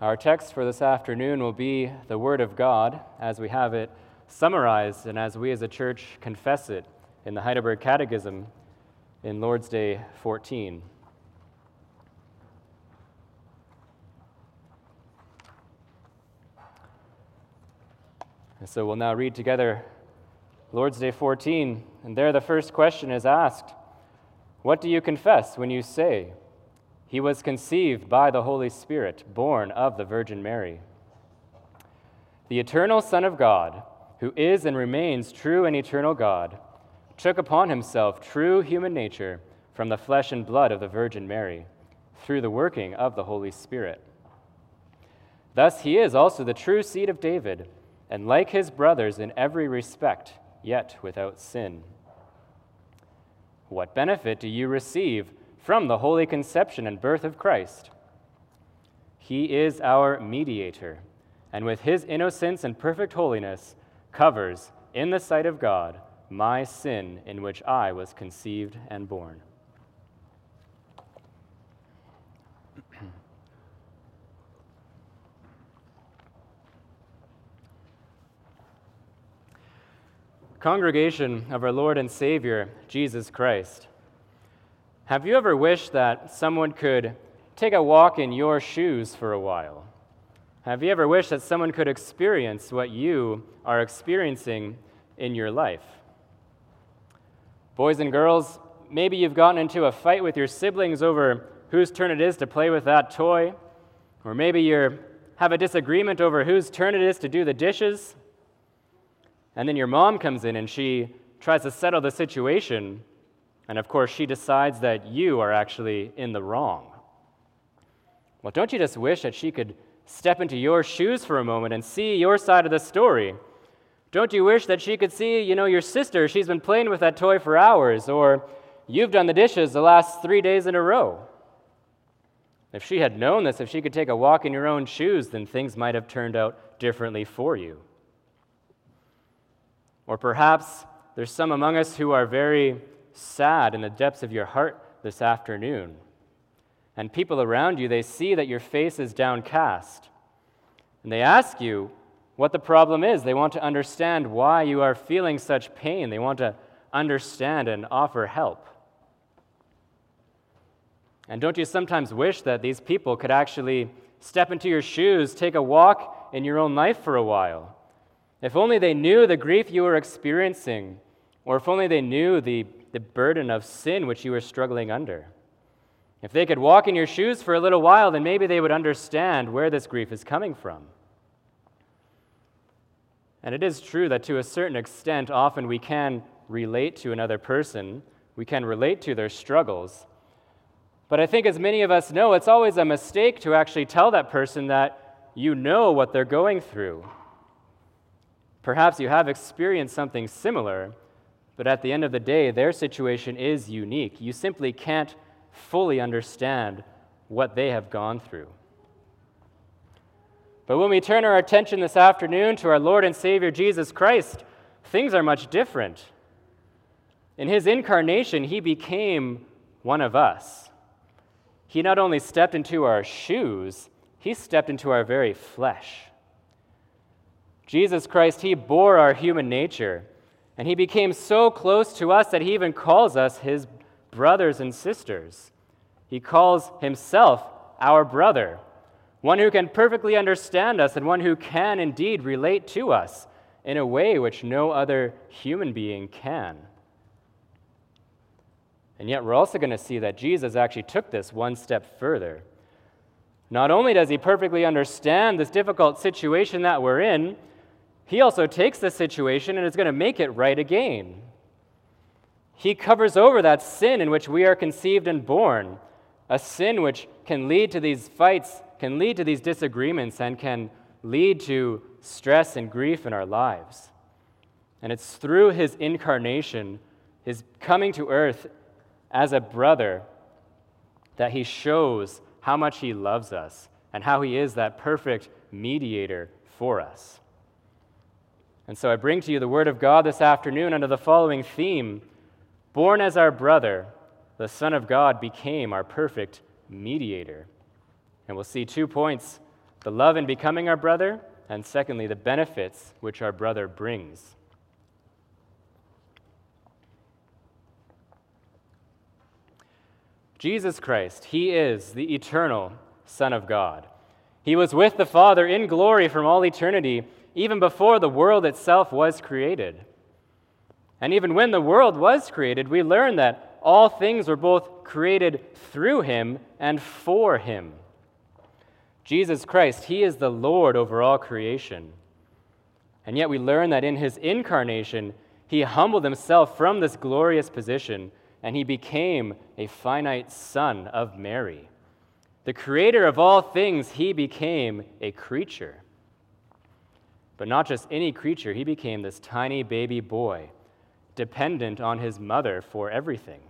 Our text for this afternoon will be the Word of God as we have it summarized and as we as a church confess it in the Heidelberg Catechism in Lord's Day 14. And so we'll now read together Lord's Day 14, and there the first question is asked What do you confess when you say, He was conceived by the Holy Spirit, born of the Virgin Mary? The eternal Son of God, who is and remains true and eternal God, took upon himself true human nature from the flesh and blood of the Virgin Mary, through the working of the Holy Spirit. Thus, he is also the true seed of David, and like his brothers in every respect yet without sin. What benefit do you receive from the holy conception and birth of Christ? He is our mediator, and with his innocence and perfect holiness, covers, in the sight of God, my sin in which I was conceived and born. Congregation of our Lord and Savior, Jesus Christ, have you ever wished that someone could take a walk in your shoes for a while? Have you ever wished that someone could experience what you are experiencing in your life? Boys and girls, maybe you've gotten into a fight with your siblings over whose turn it is to play with that toy, or maybe you have a disagreement over whose turn it is to do the dishes. And then your mom comes in and she tries to settle the situation. And of course, she decides that you are actually in the wrong. Well, don't you just wish that she could step into your shoes for a moment and see your side of the story? Don't you wish that she could see, you know, your sister, she's been playing with that toy for hours, or you've done the dishes the last three days in a row? If she had known this, if she could take a walk in your own shoes, then things might have turned out differently for you. Or perhaps there's some among us who are very sad in the depths of your heart this afternoon. And people around you, they see that your face is downcast. And they ask you what the problem is. They want to understand why you are feeling such pain. They want to understand and offer help. And don't you sometimes wish that these people could actually step into your shoes, take a walk in your own life for a while? If only they knew the grief you were experiencing, or if only they knew the, the burden of sin which you were struggling under. If they could walk in your shoes for a little while, then maybe they would understand where this grief is coming from. And it is true that to a certain extent, often we can relate to another person, we can relate to their struggles. But I think, as many of us know, it's always a mistake to actually tell that person that you know what they're going through. Perhaps you have experienced something similar, but at the end of the day, their situation is unique. You simply can't fully understand what they have gone through. But when we turn our attention this afternoon to our Lord and Savior Jesus Christ, things are much different. In his incarnation, he became one of us. He not only stepped into our shoes, he stepped into our very flesh. Jesus Christ, He bore our human nature, and He became so close to us that He even calls us His brothers and sisters. He calls Himself our brother, one who can perfectly understand us and one who can indeed relate to us in a way which no other human being can. And yet, we're also going to see that Jesus actually took this one step further. Not only does he perfectly understand this difficult situation that we're in, he also takes this situation and is going to make it right again. He covers over that sin in which we are conceived and born, a sin which can lead to these fights, can lead to these disagreements, and can lead to stress and grief in our lives. And it's through his incarnation, his coming to earth as a brother, that he shows how much he loves us and how he is that perfect mediator for us. And so I bring to you the Word of God this afternoon under the following theme Born as our brother, the Son of God became our perfect mediator. And we'll see two points. the love in becoming our brother, and secondly, the benefits which our brother brings. Jesus Christ, He is the eternal Son of God. He was with the Father in glory from all eternity, even before the world itself was created. And even when the world was created, we learn that all things were both created through Him and for Him. Jesus Christ, He is the Lord over all creation. And yet we learn that in His incarnation, He humbled Himself from this glorious position and He became a finite son of Mary. The creator of all things, he became a creature. But not just any creature, he became this tiny baby boy, dependent on his mother for everything.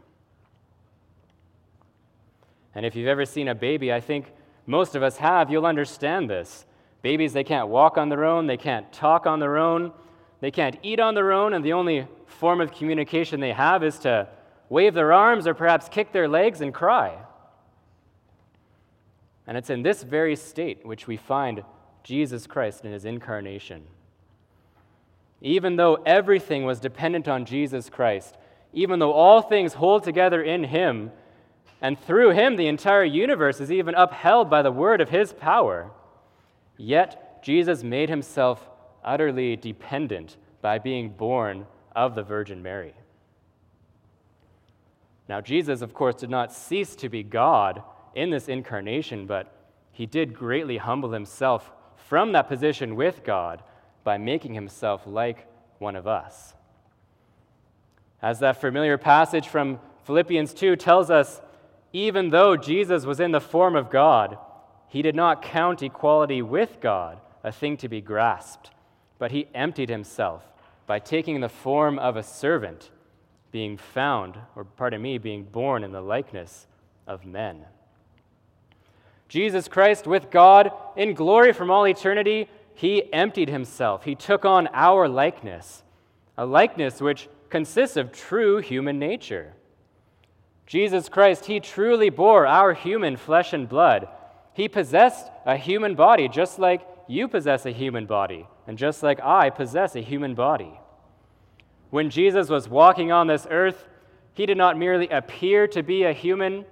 And if you've ever seen a baby, I think most of us have, you'll understand this. Babies, they can't walk on their own, they can't talk on their own, they can't eat on their own, and the only form of communication they have is to wave their arms or perhaps kick their legs and cry. And it's in this very state which we find Jesus Christ in his incarnation. Even though everything was dependent on Jesus Christ, even though all things hold together in him, and through him the entire universe is even upheld by the word of his power, yet Jesus made himself utterly dependent by being born of the Virgin Mary. Now, Jesus, of course, did not cease to be God in this incarnation, but he did greatly humble himself from that position with God by making himself like one of us. As that familiar passage from Philippians 2 tells us, even though Jesus was in the form of God, he did not count equality with God a thing to be grasped, but he emptied himself by taking the form of a servant, being found, or pardon me, being born in the likeness of men. Jesus Christ with God in glory from all eternity, he emptied himself. He took on our likeness, a likeness which consists of true human nature. Jesus Christ, he truly bore our human flesh and blood. He possessed a human body just like you possess a human body, and just like I possess a human body. When Jesus was walking on this earth, he did not merely appear to be a human,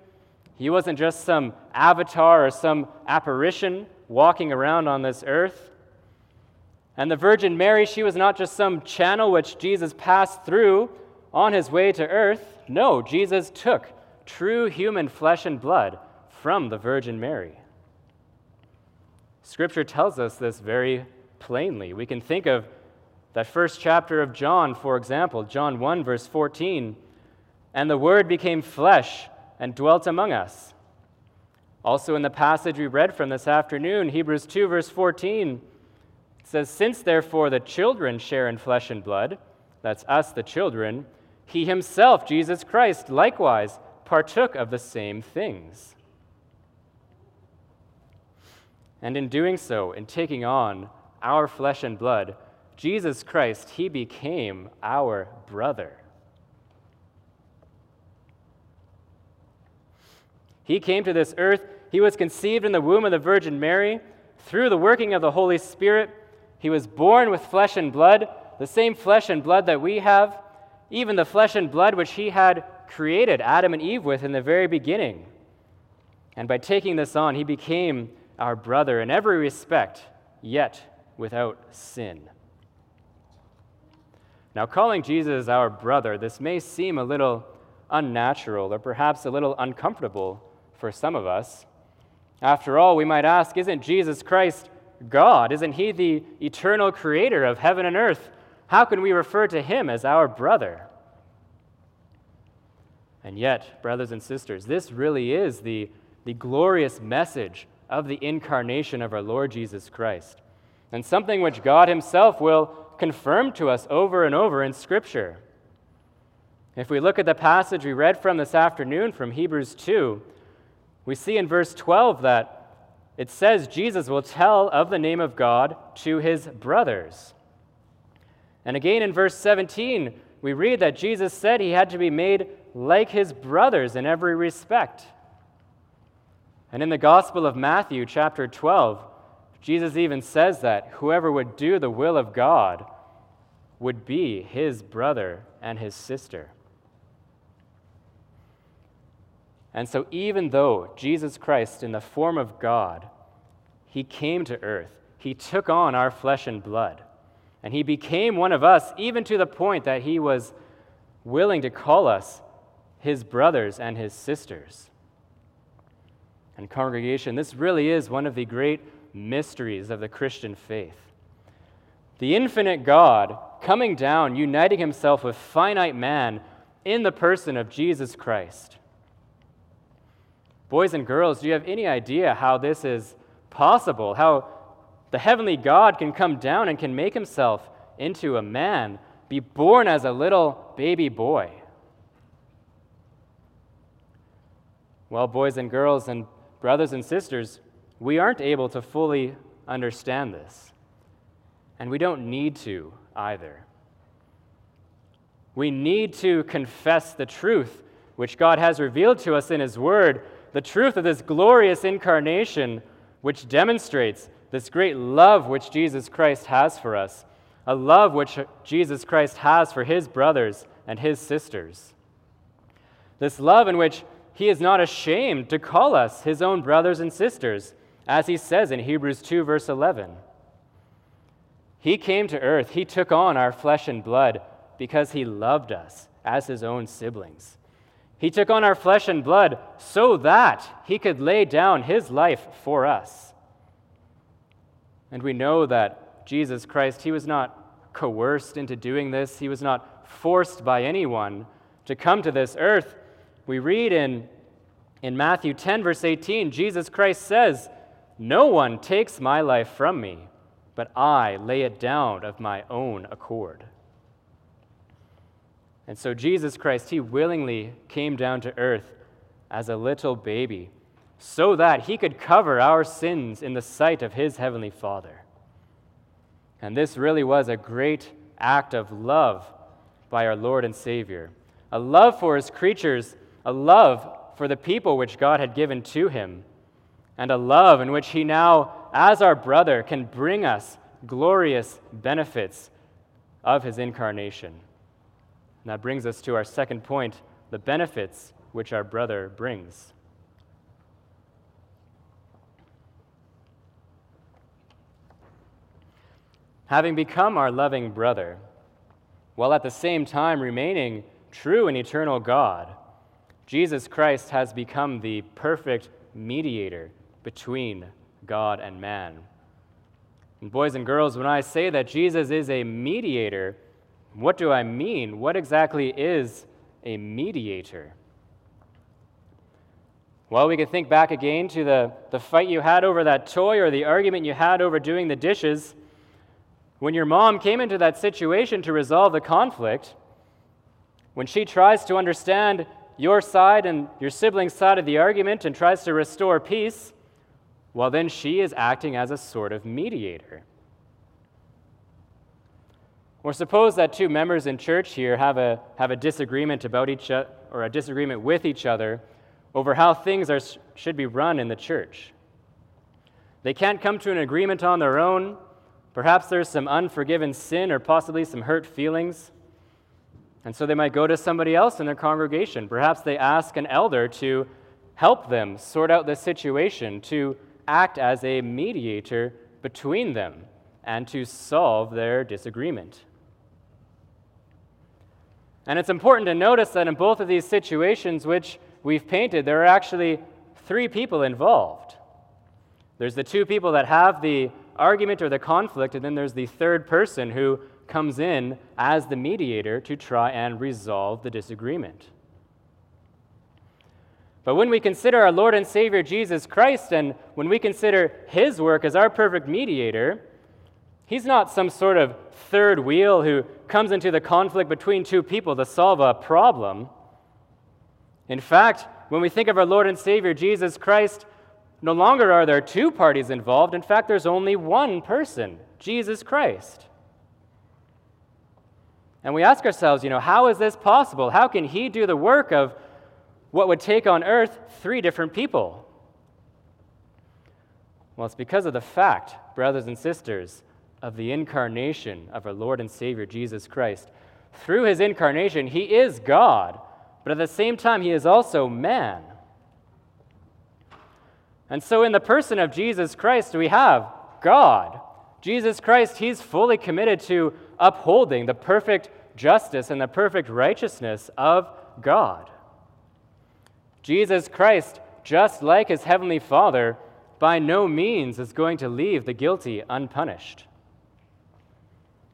he wasn't just some avatar or some apparition walking around on this earth. And the Virgin Mary, she was not just some channel which Jesus passed through on his way to earth. No, Jesus took true human flesh and blood from the Virgin Mary. Scripture tells us this very plainly. We can think of that first chapter of John, for example, John 1, verse 14. And the Word became flesh and dwelt among us. Also, in the passage we read from this afternoon, Hebrews 2, verse 14, it says, Since therefore the children share in flesh and blood, that's us, the children, he himself, Jesus Christ, likewise partook of the same things. And in doing so, in taking on our flesh and blood, Jesus Christ, he became our brother. He came to this earth. He was conceived in the womb of the Virgin Mary. Through the working of the Holy Spirit, he was born with flesh and blood, the same flesh and blood that we have, even the flesh and blood which he had created Adam and Eve with in the very beginning. And by taking this on, he became our brother in every respect, yet without sin. Now, calling Jesus our brother, this may seem a little unnatural or perhaps a little uncomfortable for some of us. After all, we might ask Isn't Jesus Christ God? Isn't He the eternal creator of heaven and earth? How can we refer to Him as our brother? And yet, brothers and sisters, this really is the, the glorious message of the incarnation of our Lord Jesus Christ, and something which God Himself will confirm to us over and over in Scripture. If we look at the passage we read from this afternoon from Hebrews 2, we see in verse 12 that it says Jesus will tell of the name of God to his brothers. And again in verse 17, we read that Jesus said he had to be made like his brothers in every respect. And in the Gospel of Matthew, chapter 12, Jesus even says that whoever would do the will of God would be his brother and his sister. And so, even though Jesus Christ, in the form of God, he came to earth, he took on our flesh and blood, and he became one of us, even to the point that he was willing to call us his brothers and his sisters. And, congregation, this really is one of the great mysteries of the Christian faith. The infinite God coming down, uniting himself with finite man in the person of Jesus Christ. Boys and girls, do you have any idea how this is possible? How the heavenly God can come down and can make himself into a man, be born as a little baby boy? Well, boys and girls, and brothers and sisters, we aren't able to fully understand this. And we don't need to either. We need to confess the truth which God has revealed to us in His Word the truth of this glorious incarnation, which demonstrates this great love which Jesus Christ has for us, a love which Jesus Christ has for his brothers and his sisters. This love in which he is not ashamed to call us his own brothers and sisters, as he says in Hebrews 2, verse 11. He came to earth, he took on our flesh and blood because he loved us as his own siblings. He took on our flesh and blood so that he could lay down his life for us. And we know that Jesus Christ, he was not coerced into doing this, he was not forced by anyone to come to this earth. We read in, in Matthew 10, verse 18, Jesus Christ says, No one takes my life from me, but I lay it down of my own accord. And so Jesus Christ, he willingly came down to earth as a little baby so that he could cover our sins in the sight of his heavenly Father. And this really was a great act of love by our Lord and Savior a love for his creatures, a love for the people which God had given to him, and a love in which he now, as our brother, can bring us glorious benefits of his incarnation. And that brings us to our second point the benefits which our brother brings. Having become our loving brother, while at the same time remaining true and eternal God, Jesus Christ has become the perfect mediator between God and man. And boys and girls, when I say that Jesus is a mediator, what do I mean? What exactly is a mediator? Well, we could think back again to the, the fight you had over that toy or the argument you had over doing the dishes. When your mom came into that situation to resolve the conflict, when she tries to understand your side and your sibling's side of the argument and tries to restore peace, well, then she is acting as a sort of mediator. Or suppose that two members in church here have a, have a disagreement about each other, or a disagreement with each other over how things are, should be run in the church. They can't come to an agreement on their own. Perhaps there's some unforgiven sin or possibly some hurt feelings. And so they might go to somebody else in their congregation. Perhaps they ask an elder to help them sort out the situation, to act as a mediator between them, and to solve their disagreement. And it's important to notice that in both of these situations which we've painted, there are actually three people involved. There's the two people that have the argument or the conflict, and then there's the third person who comes in as the mediator to try and resolve the disagreement. But when we consider our Lord and Savior Jesus Christ, and when we consider his work as our perfect mediator, He's not some sort of third wheel who comes into the conflict between two people to solve a problem. In fact, when we think of our Lord and Savior Jesus Christ, no longer are there two parties involved. In fact, there's only one person, Jesus Christ. And we ask ourselves, you know, how is this possible? How can he do the work of what would take on earth three different people? Well, it's because of the fact, brothers and sisters, of the incarnation of our Lord and Savior Jesus Christ. Through his incarnation, he is God, but at the same time, he is also man. And so, in the person of Jesus Christ, we have God. Jesus Christ, he's fully committed to upholding the perfect justice and the perfect righteousness of God. Jesus Christ, just like his heavenly Father, by no means is going to leave the guilty unpunished.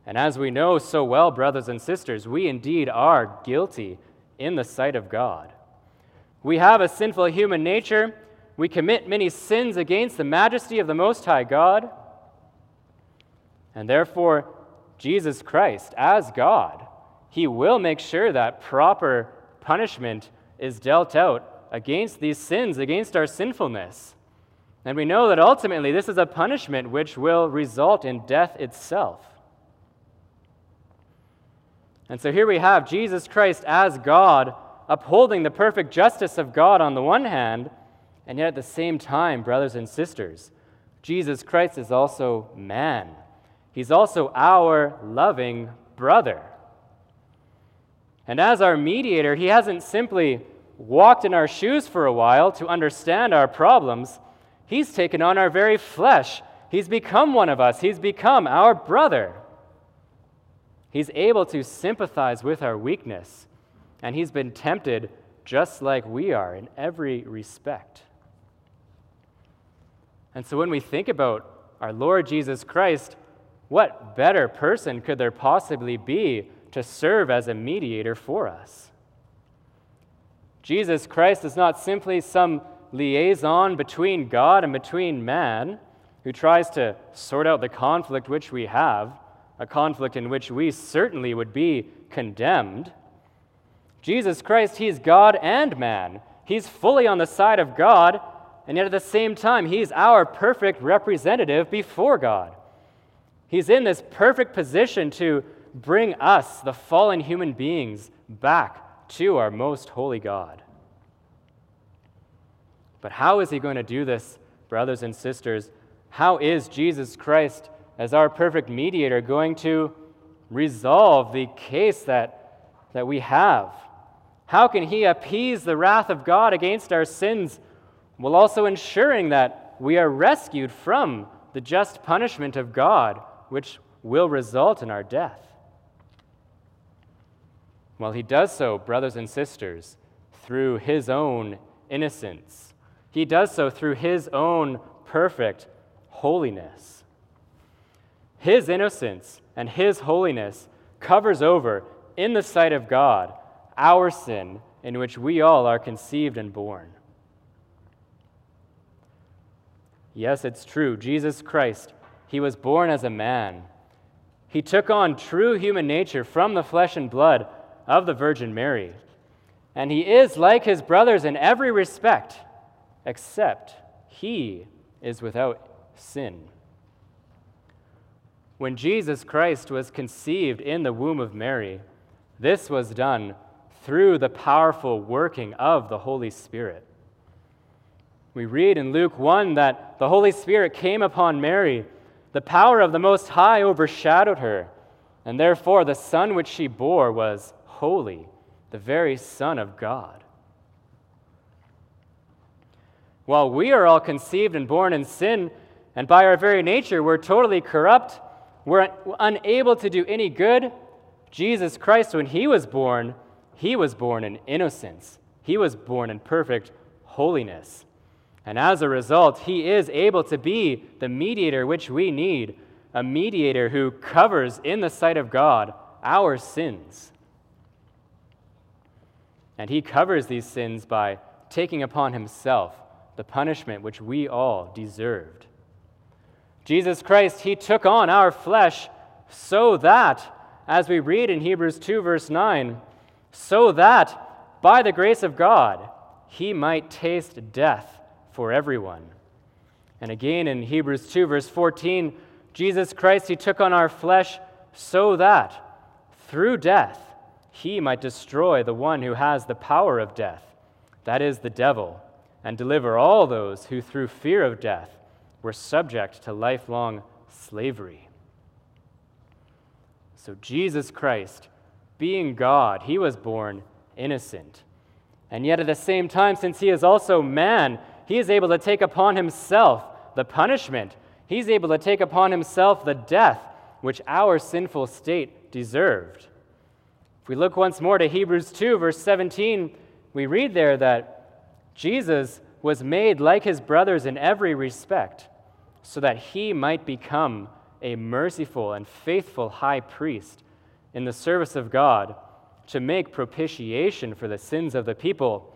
And as we know so well, brothers and sisters, we indeed are guilty in the sight of God. We have a sinful human nature. We commit many sins against the majesty of the Most High God. And therefore, Jesus Christ, as God, He will make sure that proper punishment is dealt out against these sins, against our sinfulness. And we know that ultimately this is a punishment which will result in death itself. And so here we have Jesus Christ as God, upholding the perfect justice of God on the one hand, and yet at the same time, brothers and sisters, Jesus Christ is also man. He's also our loving brother. And as our mediator, he hasn't simply walked in our shoes for a while to understand our problems. He's taken on our very flesh. He's become one of us. He's become our brother. He's able to sympathize with our weakness, and he's been tempted just like we are in every respect. And so when we think about our Lord Jesus Christ, what better person could there possibly be to serve as a mediator for us? Jesus Christ is not simply some liaison between God and between man who tries to sort out the conflict which we have a conflict in which we certainly would be condemned. Jesus Christ, He's God and man. He's fully on the side of God, and yet at the same time, He's our perfect representative before God. He's in this perfect position to bring us, the fallen human beings, back to our most holy God. But how is He going to do this, brothers and sisters? How is Jesus Christ as our perfect mediator, going to resolve the case that, that we have? How can he appease the wrath of God against our sins while also ensuring that we are rescued from the just punishment of God, which will result in our death? Well, he does so, brothers and sisters, through his own innocence. He does so through his own perfect holiness. His innocence and His holiness covers over, in the sight of God, our sin in which we all are conceived and born. Yes, it's true. Jesus Christ, He was born as a man. He took on true human nature from the flesh and blood of the Virgin Mary. And He is like His brothers in every respect, except He is without sin. When Jesus Christ was conceived in the womb of Mary, this was done through the powerful working of the Holy Spirit. We read in Luke 1 that the Holy Spirit came upon Mary. The power of the Most High overshadowed her, and therefore the Son which she bore was holy, the very Son of God. While we are all conceived and born in sin, and by our very nature we're totally corrupt, were unable to do any good, Jesus Christ, when he was born, he was born in innocence. He was born in perfect holiness. And as a result, he is able to be the mediator which we need, a mediator who covers in the sight of God our sins. And he covers these sins by taking upon himself the punishment which we all deserved. Jesus Christ, He took on our flesh so that, as we read in Hebrews 2, verse 9, so that by the grace of God, He might taste death for everyone. And again in Hebrews 2, verse 14, Jesus Christ, He took on our flesh so that through death, He might destroy the one who has the power of death, that is, the devil, and deliver all those who through fear of death were subject to lifelong slavery. So, Jesus Christ, being God, he was born innocent. And yet, at the same time, since he is also man, he is able to take upon himself the punishment. He's able to take upon himself the death which our sinful state deserved. If we look once more to Hebrews 2, verse 17, we read there that Jesus was made like his brothers in every respect, so that he might become a merciful and faithful high priest in the service of God to make propitiation for the sins of the people,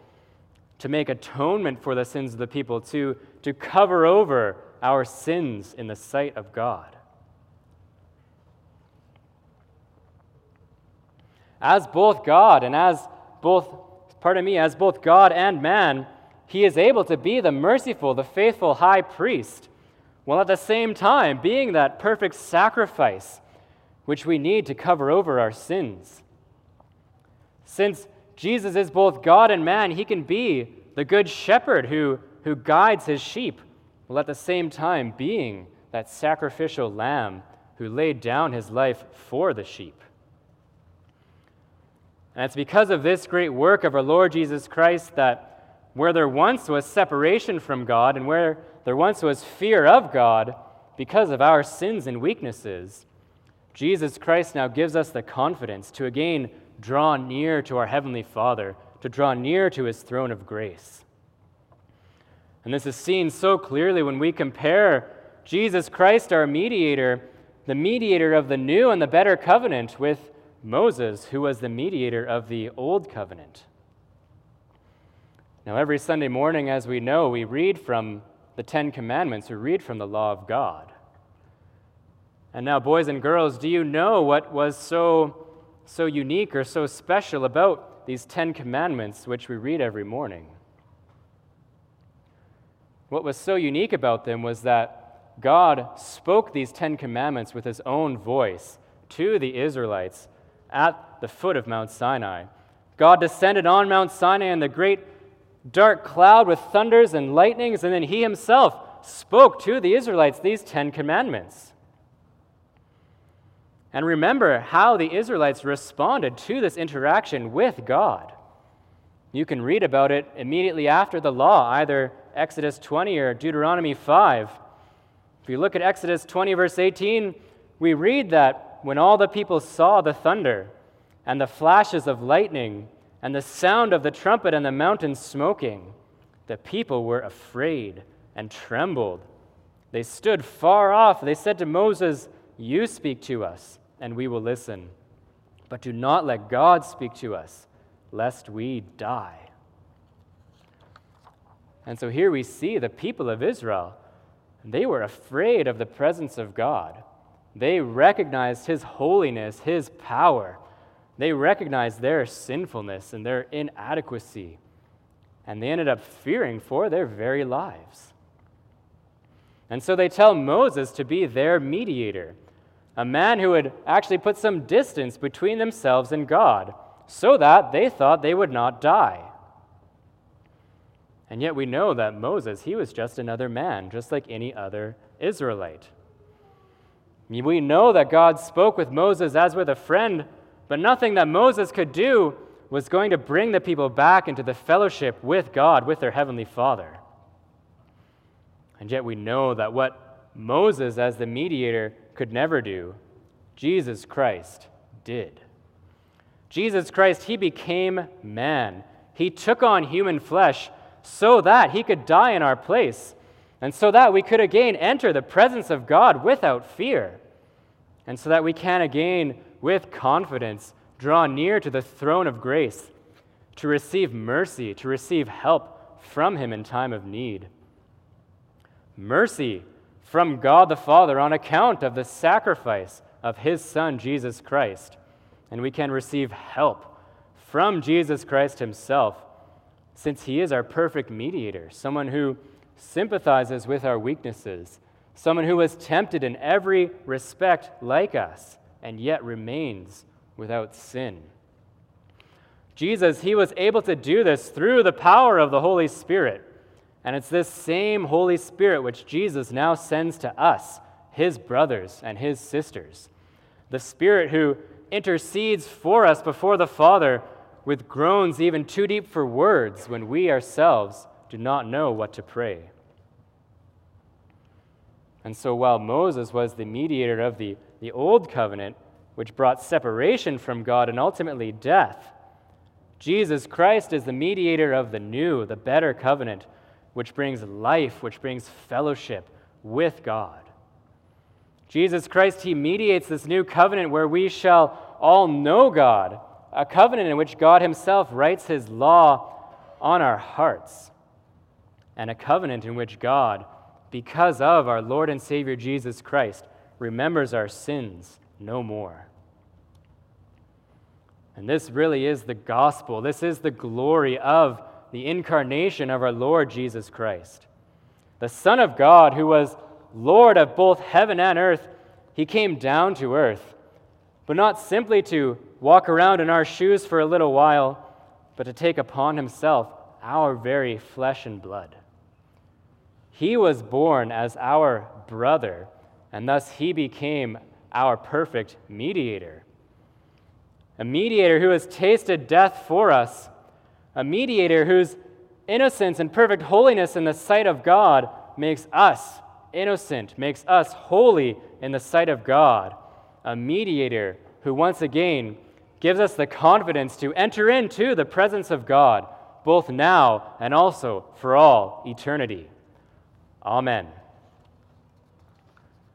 to make atonement for the sins of the people, to, to cover over our sins in the sight of God. As both God and as both, pardon me, as both God and man, he is able to be the merciful, the faithful high priest, while at the same time being that perfect sacrifice which we need to cover over our sins. Since Jesus is both God and man, he can be the good shepherd who, who guides his sheep, while at the same time being that sacrificial lamb who laid down his life for the sheep. And it's because of this great work of our Lord Jesus Christ that where there once was separation from God and where there once was fear of God because of our sins and weaknesses, Jesus Christ now gives us the confidence to again draw near to our Heavenly Father, to draw near to His throne of grace. And this is seen so clearly when we compare Jesus Christ, our mediator, the mediator of the new and the better covenant, with Moses, who was the mediator of the Old Covenant. Now, every Sunday morning, as we know, we read from the Ten Commandments, we read from the law of God. And now, boys and girls, do you know what was so, so unique or so special about these Ten Commandments, which we read every morning? What was so unique about them was that God spoke these Ten Commandments with his own voice to the Israelites at the foot of Mount Sinai. God descended on Mount Sinai in the great dark cloud with thunders and lightnings, and then he himself spoke to the Israelites these Ten Commandments. And remember how the Israelites responded to this interaction with God. You can read about it immediately after the law, either Exodus 20 or Deuteronomy 5. If you look at Exodus 20, verse 18, we read that when all the people saw the thunder and the flashes of lightning and the sound of the trumpet and the mountain smoking, the people were afraid and trembled. They stood far off. They said to Moses, You speak to us, and we will listen. But do not let God speak to us, lest we die. And so here we see the people of Israel. They were afraid of the presence of God. They recognized his holiness, his power. They recognized their sinfulness and their inadequacy. And they ended up fearing for their very lives. And so they tell Moses to be their mediator, a man who would actually put some distance between themselves and God, so that they thought they would not die. And yet we know that Moses, he was just another man, just like any other Israelite. We know that God spoke with Moses as with a friend, but nothing that Moses could do was going to bring the people back into the fellowship with God, with their Heavenly Father. And yet we know that what Moses, as the mediator, could never do, Jesus Christ did. Jesus Christ, he became man. He took on human flesh so that he could die in our place and so that we could again enter the presence of God without fear, and so that we can again, with confidence, draw near to the throne of grace to receive mercy, to receive help from Him in time of need. Mercy from God the Father on account of the sacrifice of His Son, Jesus Christ. And we can receive help from Jesus Christ Himself, since He is our perfect mediator, someone who sympathizes with our weaknesses, someone who was tempted in every respect like us, and yet remains without sin. Jesus, he was able to do this through the power of the Holy Spirit. And it's this same Holy Spirit which Jesus now sends to us, his brothers and his sisters. The Spirit who intercedes for us before the Father with groans even too deep for words when we ourselves do not know what to pray. And so while Moses was the mediator of the, the old covenant, which brought separation from God and ultimately death, Jesus Christ is the mediator of the new, the better covenant, which brings life, which brings fellowship with God. Jesus Christ, He mediates this new covenant where we shall all know God, a covenant in which God Himself writes His law on our hearts, and a covenant in which God, because of our Lord and Savior Jesus Christ, remembers our sins no more. And this really is the gospel. This is the glory of the incarnation of our Lord Jesus Christ. The Son of God, who was Lord of both heaven and earth, he came down to earth, but not simply to walk around in our shoes for a little while, but to take upon himself our very flesh and blood. He was born as our brother, and thus he became our perfect mediator a mediator who has tasted death for us, a mediator whose innocence and perfect holiness in the sight of God makes us innocent, makes us holy in the sight of God, a mediator who once again gives us the confidence to enter into the presence of God, both now and also for all eternity. Amen.